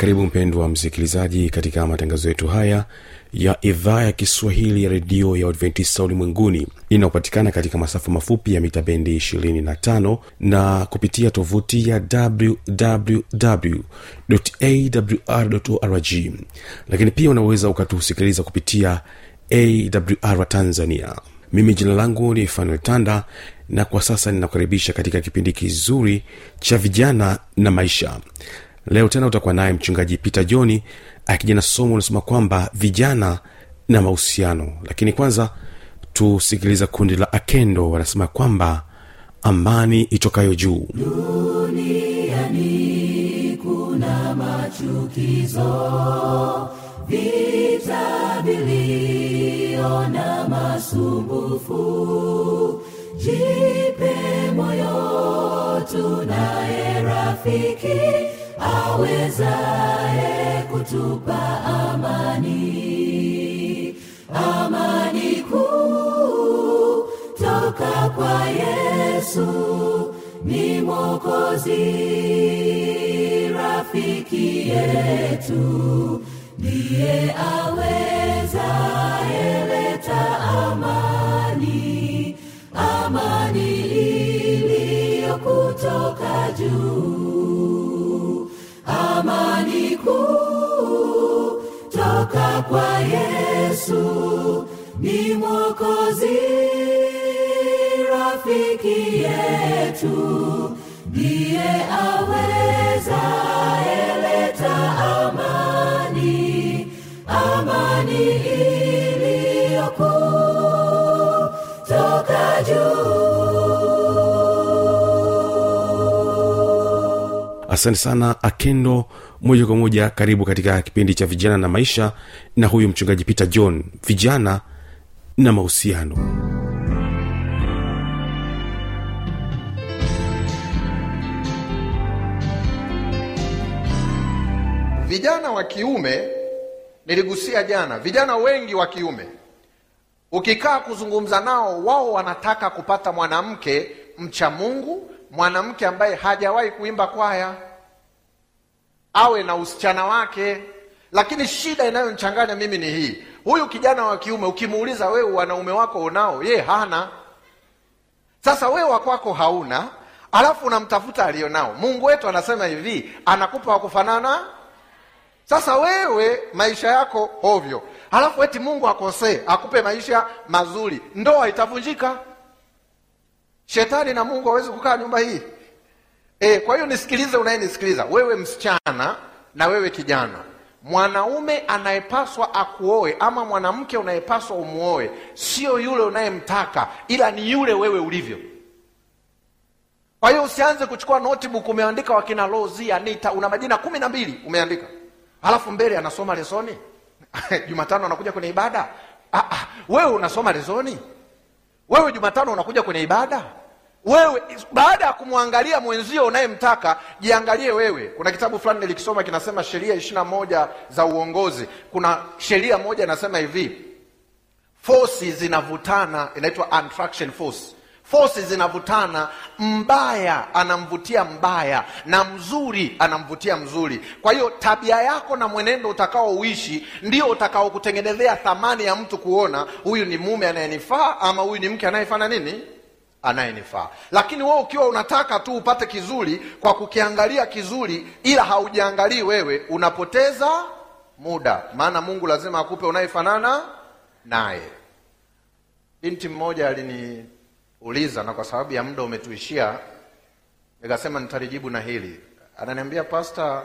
karibu mpendwa msikilizaji katika matangazo yetu haya ya idhaa ya kiswahili ya redio ya adventista ulimwenguni inayopatikana katika masafa mafupi ya mita bendi 25 na kupitia tovuti ya wwwawr lakini pia unaweza ukatusikiliza kupitia awr tanzania. Mimi jina langu ni fanuel tanda na kwa sasa ninakukaribisha katika kipindi kizuri cha vijana na maisha leo tena utakuwa naye mchungaji peter johni akija na somo unasema kwamba vijana na mahusiano. Lakini kwanza tusikiliza kundi la akendo wanasema kwamba amani itokayo juu. Duniani kuna machukizo vita vilio na masumbufu. Jipe moyo tunaye rafiki awezaye kutupa amani. Amani kuu toka kwa yesu ni mwokozi rafiki yetu. Ndiye awezaye leta amani. Amani iliyo kutoka juu amani toka kwa yesu ni mwokozi rafiki yetu ndiye aweza eleta amani asante sana akendo moja kwa moja karibu katika kipindi cha vijana na maisha na huyu mchungaji peter john vijana na mahusiano. Vijana wa kiume niligusia jana vijana wengi wa kiume ukikaa kuzungumza nao wao wanataka kupata mwanamke mcha mungu mwanamke ambaye hajawahi kuimba kwaya awe na usichana wake. Lakini shida inayomchanganya mimi ni hii. Huyu kijana wa kiume ukimuuliza wewe wanaume wako unao ye hana. Sasa wewe wakwako hauna alafu unamtafuta alionao. Mungu wetu anasema hivi anakupa wakufanana sasa wewe maisha yako ovyo. Alafu eti mungu akosee akupe maisha mazuri. Ndoa itavunjika. Shetani na mungu hawezi kukaa nyumba hii e, kwa hiyo nisikilize unayenisikiliza. Wewe msichana na wewe kijana mwanaume anayepaswa akuoe ama mwanamke unayepaswa umuoe sio yule unayemtaka ila ni yule wewe ulivyo. Kwa hiyo usianze kuchukua notebook umeandika wakina lozi anita una majina kumi na mbili umeandika. Halafu mbele anasoma lesoni? Jumatano anakuja kwenye ibada? Ah, ah, wewe unasoma lesoni? Wewe jumatano unakuja kwenye ibada wewe baada ya kumwangalia mwenzio unayemtaka jiangalie wewe. Kuna kitabu fulani nilikisoma kinasema sheria ishirina moja za uongozi. Kuna sheria moja inasema hivi fosi zinavutana inaitwa attraction force. Fosi zinavutana mbaya anamvutia mbaya na mzuri anamvutia mzuri. Kwa hiyo tabia yako na mwenendo utakaouishi ndio utakaokutengenezea thamani ya mtu kuona huyu ni mume anayenifaa ama huyu ni mke anayefanya nini anayenifaa. Lakini wewe ukiwa unataka tu upate kizuri kwa kukiangalia kizuri ila haujiangalii wewe unapoteza muda. Maana mungu lazima akupe unayefanana naye. Binti mmoja aliniuliza na kwa sababu ya muda umetuishia nikasema nitalijibu na hili. Ananiambia pasta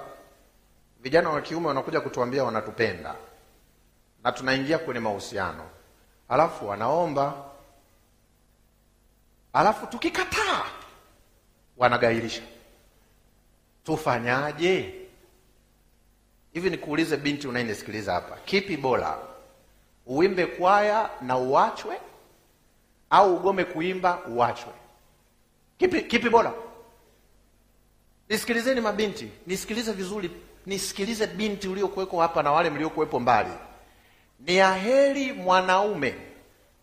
vijana wa kiume wanakuja kutuambia wanatupenda na tunaingia kwenye mahusiano. Alafu wanaomba alafu tukikataa wanagairisha. Tufanyaje? Hivi nikuulize binti unayenisikiliza hapa kipi bora? Uimbe kwaya na uachwe au ugome kuimba uachwe kipi, kipi bora? Nisikilizeni mabinti nisikilize vizuri nisikilize binti uliokuweko hapa na wale mliokuwepo mbali. Ni aheri mwanaume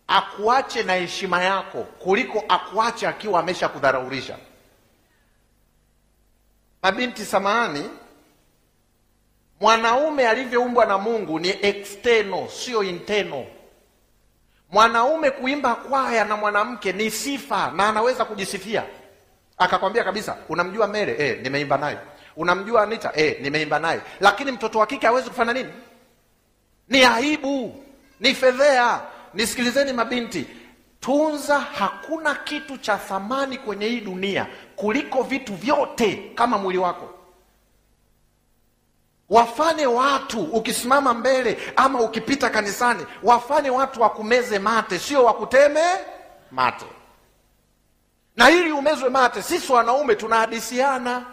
akuache na heshima yako kuliko akuache akiwa amesha kudharaulisha mabinti samahani mwanaume alivyoumbwa na mungu ni external sio internal. Mwanaume kuimba kwaya na mwanamke ni sifa na anaweza kujisifia. Akakwambia kabisa unamjua mere eh, nimeimba naye. Unamjua anita? Eh, nimeimba naye. Lakini mtoto wa kike hawezi kufanya nini? Ni aibu ni fedhea nisikilizeni mabinti tunza hakuna kitu cha thamani kwenye hii dunia kuliko vitu vyote kama mwili wako. Wafanye watu ukisimama mbele ama ukipita kanisani wafanye watu wakumeze mate sio wakuteme mate. Na ili umezwe mate sisi wanaume tunahadisiana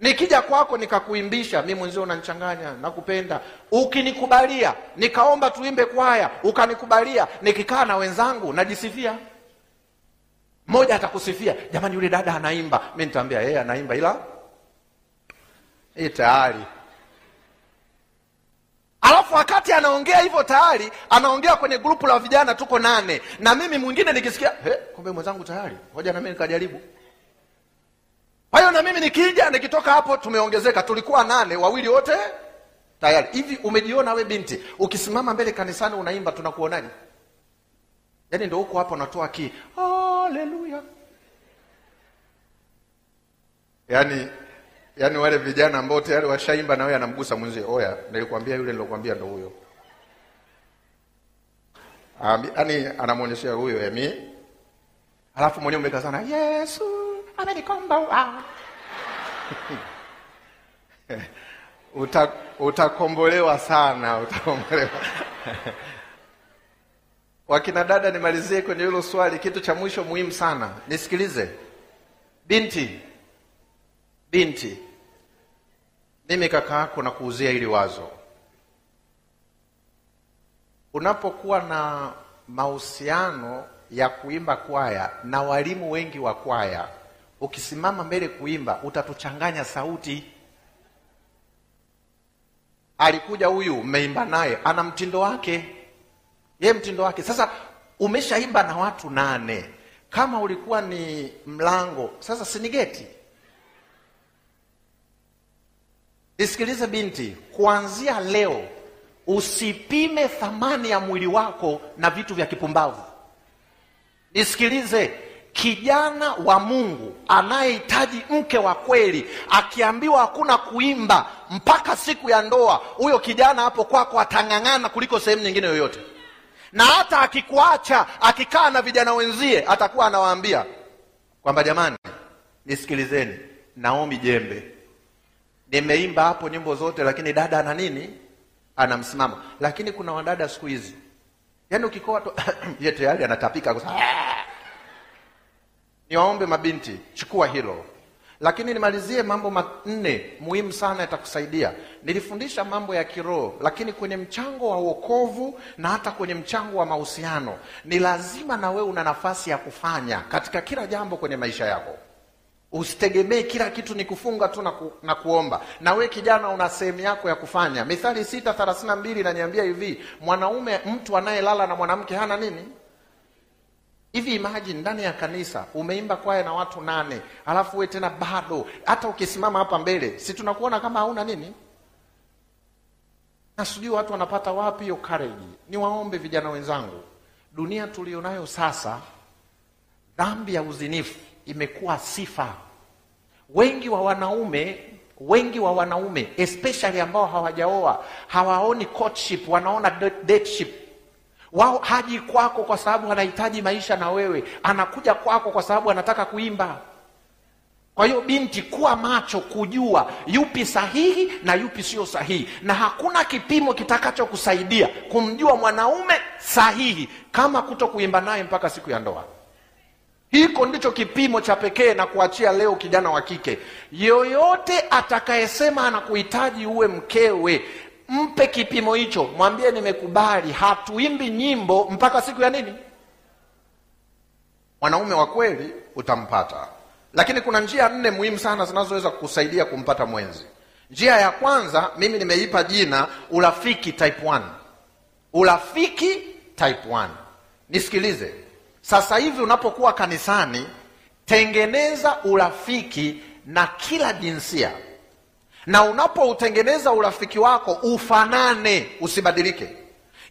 nikija kwako nikakuimbisha mi mwenzio unanichanganya nakupenda. Ukinikubalia nikaomba tuimbe kwaya ukanikubalia nikikaa na wenzangu najisifia. Mmoja atakusifia jamani yule dada anaimba. Mi nitaambia yeye anaimba ila hii tayari. Alafu wakati anaongea hivyo tayari anaongea kwenye grupu la vijana tuko nane. Na mimi mwingine nikisikia "He, kumbe mwenzangu tayari. Hoja na nikajaribu kwa hiyo na mimi nikija nikitoka hapo tumeongezeka. Tulikuwa nane wawili wote tayari. Hivi umejiona we binti? Ukisimama mbele kanisani unaimba tunakuonaje? Yaani ndo huko hapo natoa kii haleluya yaani yaani wale vijana ambao tayari washaimba na wewe anamgusa mwenzie oya nilikwambia yule nilokwambia ndo huyo. Yaani anamwonyeshea huyo emi. Alafu mwenyewe umekazana yesu Uta, utakombolewa sana utakombolewa. Wakina dada nimalizie kwenye hilo swali. Kitu cha mwisho muhimu sana nisikilize. Binti binti mimi kaka yako na kuuzia hili wazo. Unapokuwa na mahusiano ya kuimba kwaya na walimu wengi wa kwaya ukisimama mbele kuimba utatuchanganya sauti. Alikuja huyu mmeimba naye ana mtindo wake. Ye mtindo wake. Sasa umeshaimba na watu nane. Kama ulikuwa ni mlango sasa sinigeti nisikilize binti kuanzia leo usipime thamani ya mwili wako na vitu vya kipumbavu. Nisikilize kijana wa mungu anayehitaji mke wa kweli akiambiwa hakuna kuimba mpaka siku ya ndoa huyo kijana hapo kwako atang'ang'ana kuliko sehemu nyingine yoyote. Na hata akikuacha akikaa na vijana wenzie atakuwa anawaambia kwamba jamani nisikilizeni naomi jembe. Nimeimba hapo nyimbo zote lakini dada ana nini? Ana msimamo. Lakini kuna wadada siku hizi. Yaani ukikoa tu ye tayari anatapika kwa sababu, niwaombe mabinti chukua hilo. Lakini nimalizie mambo manne muhimu sana yatakusaidia. Nilifundisha mambo ya kiroho lakini kwenye mchango wa wokovu na hata kwenye mchango wa mahusiano ni lazima na wewe una nafasi ya kufanya katika kila jambo kwenye maisha yako. Usitegemee kila kitu ni kufunga tu na, ku, na kuomba. Na we kijana una sehemu yako ya kufanya. Mithali sita thelathini na mbili inaniambia hivi mwanaume mtu anayelala na mwanamke hana nini hivi imagine ndani ya kanisa umeimba kwaya na watu nane alafu we tena bado hata ukisimama hapa mbele si tunakuona kama hauna nini? Na sijui watu wanapata wapi hiyo courage. Niwaombe vijana wenzangu dunia tulionayo sasa dhambi ya uzinifu imekuwa sifa. Wengi wa wanaume wengi wa wanaume especially ambao hawajaoa hawaoni courtship wanaona date- dateship wao haji kwako kwa sababu anahitaji maisha na wewe. Anakuja kwako kwa sababu anataka kuimba. Kwa hiyo binti kuwa macho kujua yupi sahihi na yupi sio sahihi. Na hakuna kipimo kitakachokusaidia kumjua mwanaume sahihi kama kuto kuimba naye mpaka siku ya ndoa. Hiko ndicho kipimo cha pekee na kuachia leo kijana wa kike. Yoyote atakayesema anakuhitaji uwe mkewe mpe kipimo hicho mwambie nimekubali hatuimbi nyimbo mpaka siku ya nini? Mwanaume wa kweli utampata. Lakini kuna njia nne muhimu sana zinazoweza kukusaidia kumpata mwenzi. Njia ya kwanza mimi nimeipa jina urafiki type 1 urafiki type 1 nisikilize. Sasa hivi unapokuwa kanisani tengeneza urafiki na kila jinsia na unapoutengeneza urafiki wako ufanane usibadilike.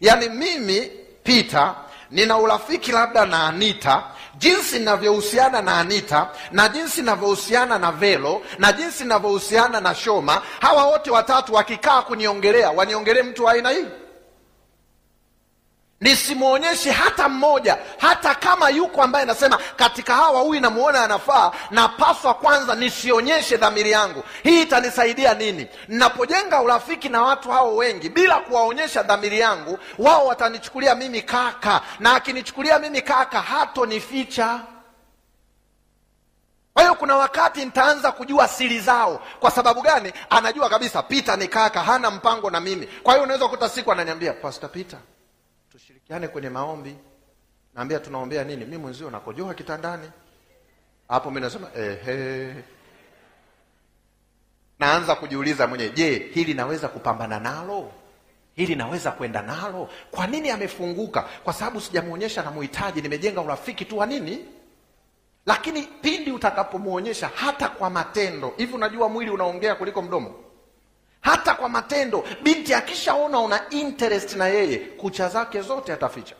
Yaani mimi peter nina urafiki labda na anita jinsi ninavyohusiana na anita na jinsi ninavyohusiana na velo na jinsi ninavyohusiana na shoma hawa wote watatu wakikaa kuniongelea waniongelee mtu wa aina hii nisimwonyeshe hata mmoja hata kama yuko ambaye nasema katika hawa huyu namuona anafaa napaswa kwanza nisionyeshe dhamiri yangu. Hii itanisaidia nini? Ninapojenga urafiki na watu hao wengi bila kuwaonyesha dhamiri yangu wao watanichukulia mimi kaka. Na akinichukulia mimi kaka hatonificha. Kwa hiyo kuna wakati nitaanza kujua siri zao. Kwa sababu gani? Anajua kabisa pita ni kaka hana mpango na mimi. Kwa hiyo unaweza kukuta siku ananiambia pastor peter tushirikiane kwenye maombi naambia tunaombea nini? Mi mwenzio nakojoa kitandani. Hapo mi nasema ehe. Naanza kujiuliza mwenyewe je hili naweza kupambana nalo? Hili naweza kwenda nalo? Kwa nini amefunguka? Kwa sababu sijamwonyesha na muhitaji nimejenga urafiki tu wa nini? Lakini pindi utakapomwonyesha hata kwa matendo hivi unajua mwili unaongea kuliko mdomo hata kwa matendo binti akishaona una interest na yeye kucha zake zote ataficha.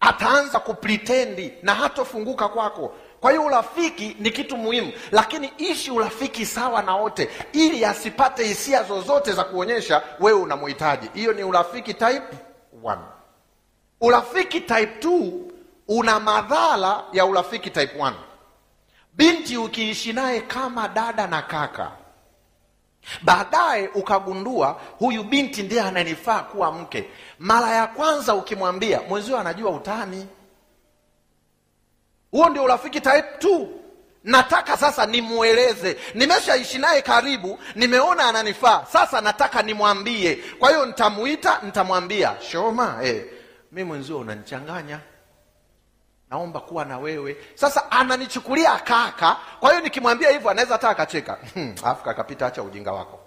Ataanza kupritendi na hatofunguka kwako. Kwa hiyo urafiki ni kitu muhimu lakini ishi urafiki sawa na wote ili asipate hisia zozote za kuonyesha wewe unamhitaji hiyo ni urafiki type 1 urafiki type 2 una madhara ya urafiki type 1 binti ukiishi naye kama dada na kaka baadaye ukagundua huyu binti ndiye ananifaa kuwa mke. Mara ya kwanza ukimwambia mwenzio anajua utani. Huo ndio urafiki type tu nataka sasa nimweleze. Nimeshaishi naye karibu nimeona ananifaa. Sasa nataka nimwambie. Kwa hiyo nitamuita nitamwambia shoma eh, mi mwenzio unanichanganya naomba kuwa na wewe. Sasa ananichukulia kaka kwa hiyo nikimwambia hivyo anaweza hata akacheka. "Hmm, alafu kakapita acha ujinga wako.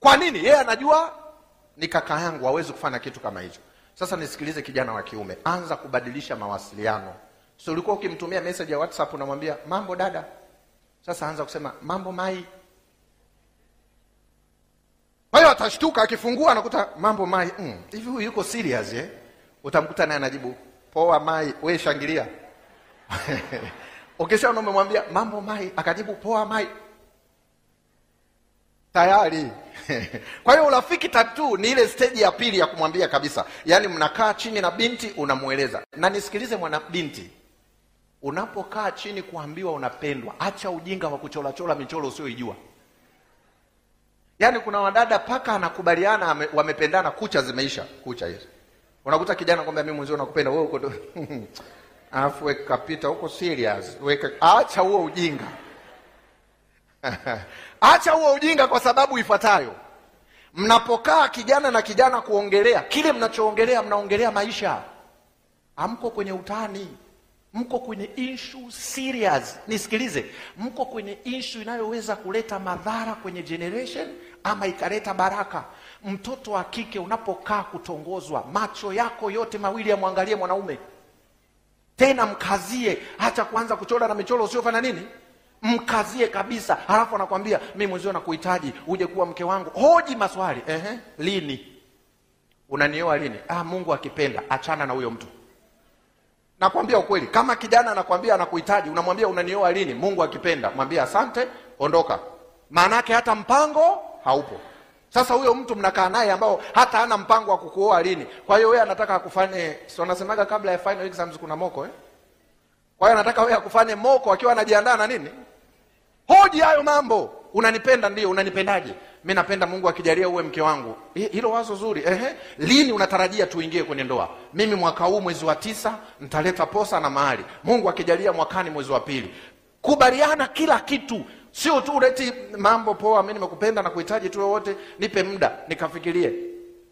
Kwa nini? Yeye anajua ni kaka yangu hawezi kufanya kitu kama hicho. Sasa nisikilize kijana wa kiume. Anza kubadilisha mawasiliano. So ulikuwa ukimtumia message ya whatsapp unamwambia mambo dada. Sasa anza kusema mambo mai. Kwa hiyo atashtuka akifungua anakuta mambo mai. "Mm, huyu yuko serious eh? utamkuta naye anajibu poa mai we shangilia. Ukishaona umemwambia mambo mai akajibu poa mai. Tayari. Kwa hiyo urafiki tatu ni ile steji ya pili ya kumwambia kabisa. Yaani mnakaa chini na binti unamweleza na nisikilize mwana binti. Unapokaa chini kuambiwa unapendwa acha ujinga wa kucholachola michoro usioijua. Yaani kuna wadada paka anakubaliana wamependana kucha zimeisha. Kucha hizi unakuta kijana kwamba mimi mwenzio nakupenda wewe uko alafu weka pita huko serious weka acha huo ujinga. Acha huo ujinga kwa sababu ifuatayo. Mnapokaa kijana na kijana kuongelea kile mnachoongelea mnaongelea maisha. Amko kwenye utani. Mko kwenye issue serious. Nisikilize. Mko kwenye issue inayoweza kuleta madhara kwenye generation ama ikaleta baraka mtoto wa kike unapokaa kutongozwa macho yako yote mawili yamwangalie mwanaume. Tena mkazie Hacha kuanza kuchora na michoro usiofanya nini? Mkazie kabisa. Halafu anakwambia mi mwenzio nakuhitaji uje kuwa mke wangu. Hoji maswali. Ehe, lini? Unanioa lini? Ah, mungu akipenda achana na huyo mtu. Nakwambia ukweli kama kijana anakwambia anakuhitaji unamwambia unanioa lini? Mungu akipenda mwambie asante ondoka. Maana hata mpango haupo sasa huyo mtu mnakaa naye ambao hata hana mpango wa kukuoa lini. Kwa hiyo wewe anataka akufanye si wanasemaga kabla ya final exams kuna moko eh? kwa hiyo anataka wewe akufanye moko akiwa anajiandaa na nini? Hoji hayo mambo. Unanipenda ndio unanipendaje? Mimi napenda mungu akijalia uwe mke wangu. Hilo wazo zuri. Ehe. lini unatarajia tuingie kwenye ndoa? Mimi mwaka huu mwezi wa tisa ntaleta posa na mahali. Mungu akijalia mwakani mwezi wa pili. Kubaliana kila kitu sio tu uleti mambo poa mimi nimekupenda na kuhitaji tu wote nipe muda nikafikirie.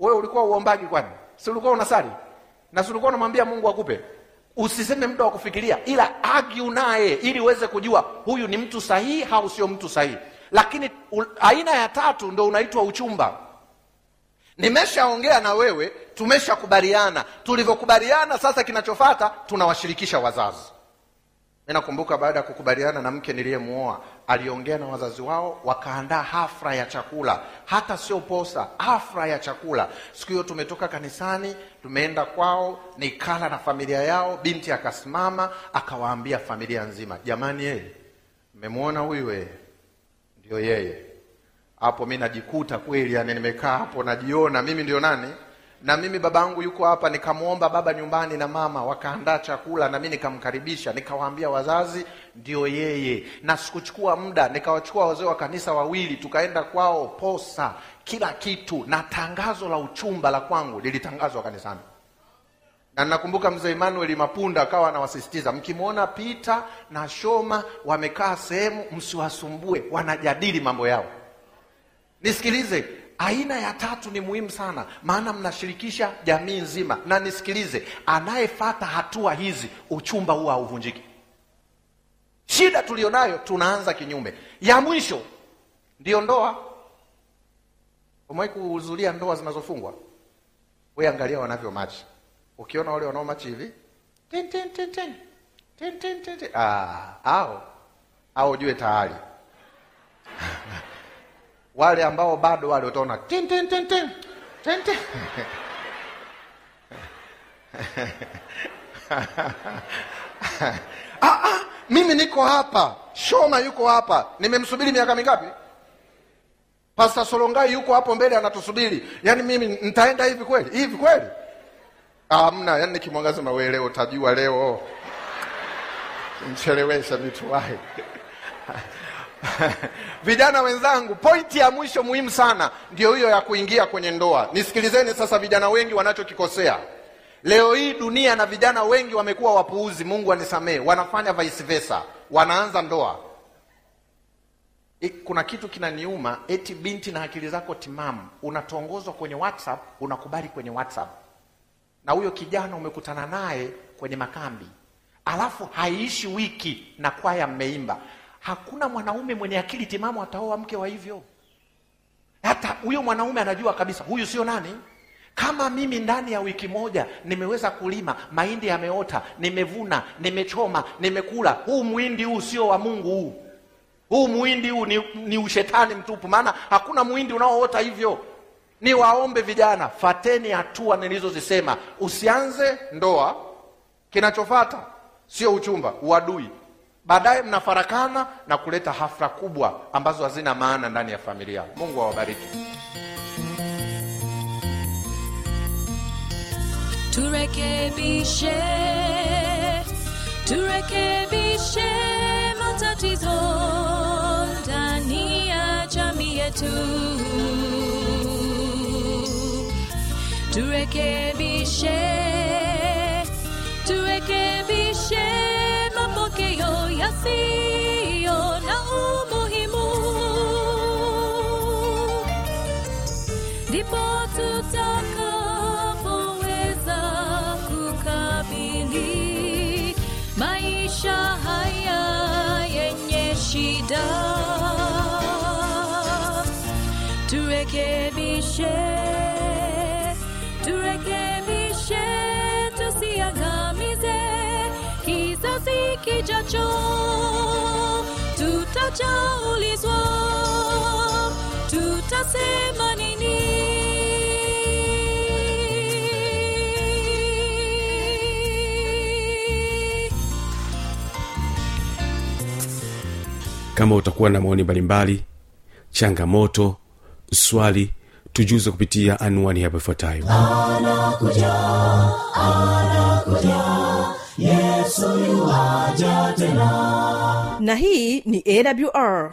Wewe ulikuwa uombaji kwani? Si ulikuwa unasali? Na si ulikuwa unamwambia mungu akupe? Usiseme muda wa kufikiria ila argue naye ili uweze kujua huyu ni mtu sahihi au sio mtu sahihi. Lakini u, aina ya tatu ndo unaitwa uchumba. Nimeshaongea na wewe tumeshakubaliana. Tulivyokubaliana sasa kinachofata tunawashirikisha wazazi mi nakumbuka baada ya kukubaliana na mke niliyemuoa aliongea na wazazi wao wakaandaa hafla ya chakula. Hata sio posa hafra ya chakula. Siku hiyo tumetoka kanisani tumeenda kwao nikala na familia yao binti akasimama akawaambia familia nzima jamani yeye mmemwona huyu yeye ndio yeye. Hapo mi najikuta kweli yani nimekaa hapo najiona mimi ndio nani na mimi babangu yuko hapa nikamwomba baba nyumbani na mama wakaandaa chakula na mi nikamkaribisha. Nikawaambia wazazi ndio yeye. Na sikuchukua muda nikawachukua wazee wa kanisa wawili tukaenda kwao posa kila kitu. Na tangazo la uchumba la kwangu lilitangazwa kanisani. Na nakumbuka mzee Emmanuel Mapunda akawa anawasisitiza mkimwona Pita na Shoma wamekaa sehemu msiwasumbue wanajadili mambo yao. Nisikilize aina ya tatu ni muhimu sana maana mnashirikisha jamii nzima. Na nisikilize anayefata hatua hizi uchumba huwa hauvunjiki. Shida tulionayo tunaanza kinyume. Ya mwisho ndiyo ndoa. Umewahi kuhudhuria ndoa zinazofungwa? We angalia wanavyo machi. Ukiona wale wanao machi hivi ten ten ten ten ten ten ten ten, Ah, au au jue tayari wale ambao bado wale utaona tin, tin, tin, tin. Tin, tin. ah, ah, mimi niko hapa. Shoma yuko hapa. Nimemsubiri miaka mingapi? Pasta solongai yuko hapo mbele anatusubiri. Yaani mimi nitaenda hivi kweli? Hivi kweli? Amna yaani nikimwangaza mawe leo utajua leo. Mchelewesha mituwahi vijana wenzangu pointi ya mwisho muhimu sana ndio hiyo ya kuingia kwenye ndoa. Nisikilizeni sasa vijana wengi wanachokikosea. Leo hii dunia na vijana wengi wamekuwa wapuuzi mungu anisamee wanafanya vice versa. Wanaanza ndoa. Kuna kitu kinaniuma eti binti na akili zako timamu unatongozwa kwenye whatsapp unakubali kwenye whatsapp. Na huyo kijana umekutana naye kwenye makambi. Alafu haiishi wiki na kwaya mmeimba hakuna mwanaume mwenye akili timamu ataoa mke wa hivyo. Hata huyo mwanaume anajua kabisa huyu sio nani. Kama mimi ndani ya wiki moja nimeweza kulima mahindi yameota nimevuna nimechoma nimekula huu mwindi huu sio wa mungu huu. Huu mwindi huu ni, ni ushetani mtupu maana hakuna mwindi unaoota hivyo. Ni waombe vijana fateni hatua nilizozisema. Usianze ndoa. Kinachofata sio uchumba uadui baadaye mnafarakana na kuleta hafla kubwa ambazo hazina maana ndani ya familia. Mungu awabariki. Turekebishe turekebishe matatizo ndani ya jamii yetu. Turekebishe yasiyo na umuhimu. Ndipo tutakapoweza kukabili maisha haya yenye shida. Turekebishe kijacho tutachaulizwa tutasema nini? Kama utakuwa na maoni mbalimbali changamoto swali tujuze kupitia anwani hapo ifuatayo na hii ni awr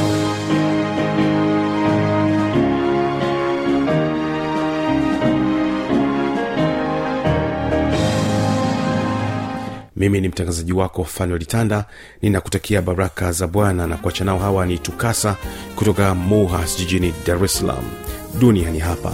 mimi ni mtangazaji wako fanuel ninakutakia baraka za bwana na kuacha nao hawa ni tukasa kutoka mohas jijini dar es salaam. Duniani hapa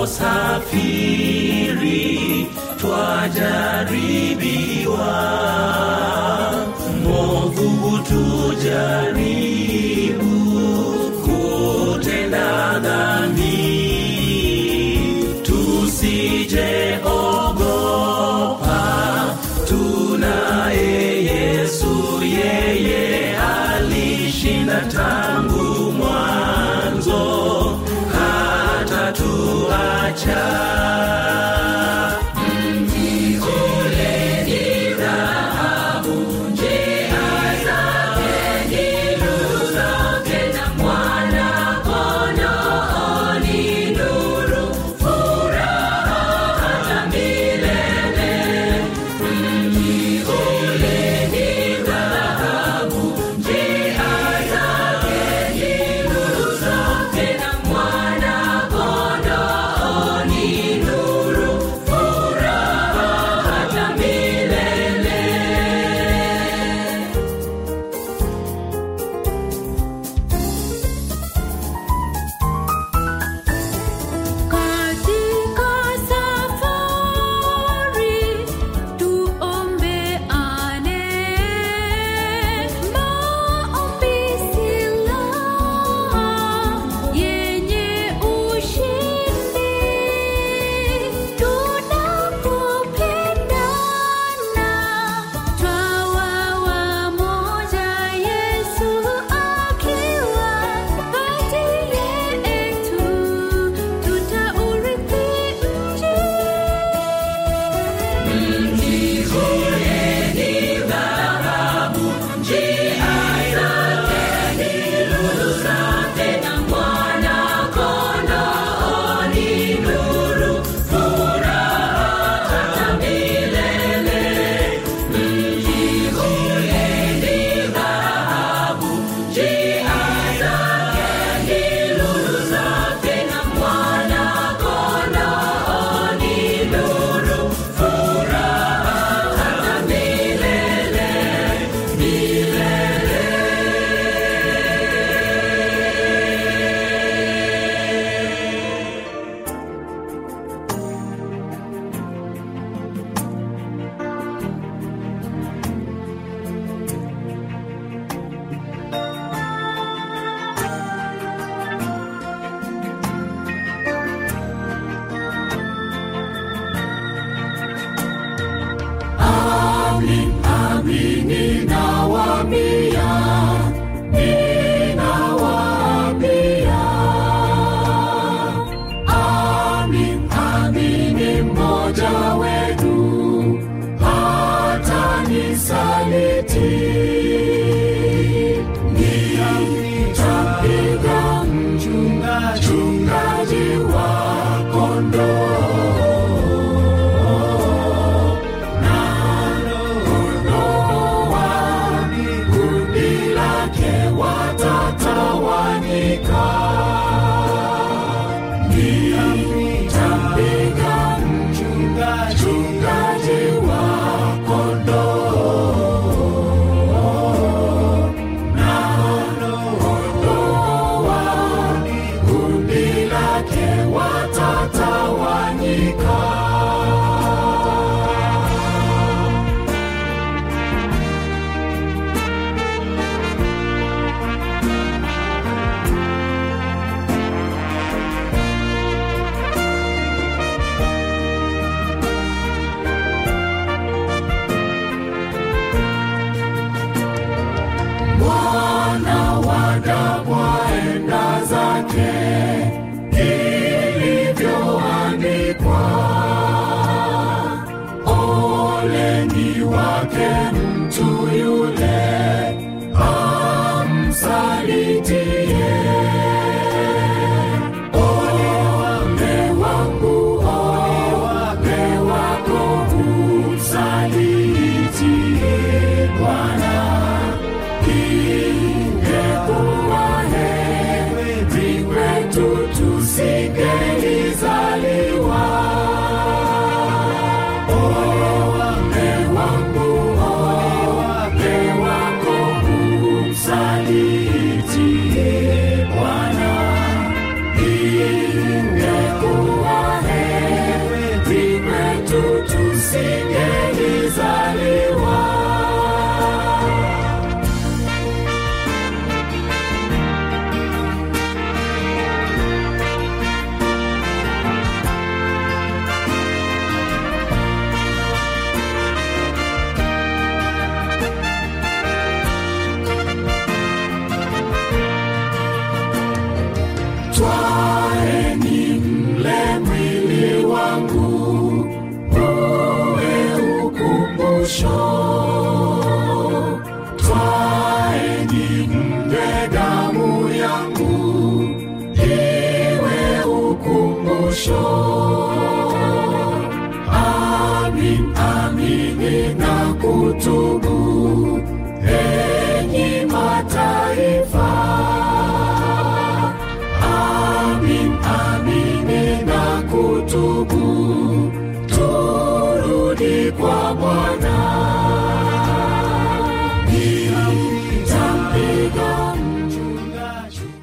tunaposafiri twajaribiwa. Mwovu tujaribu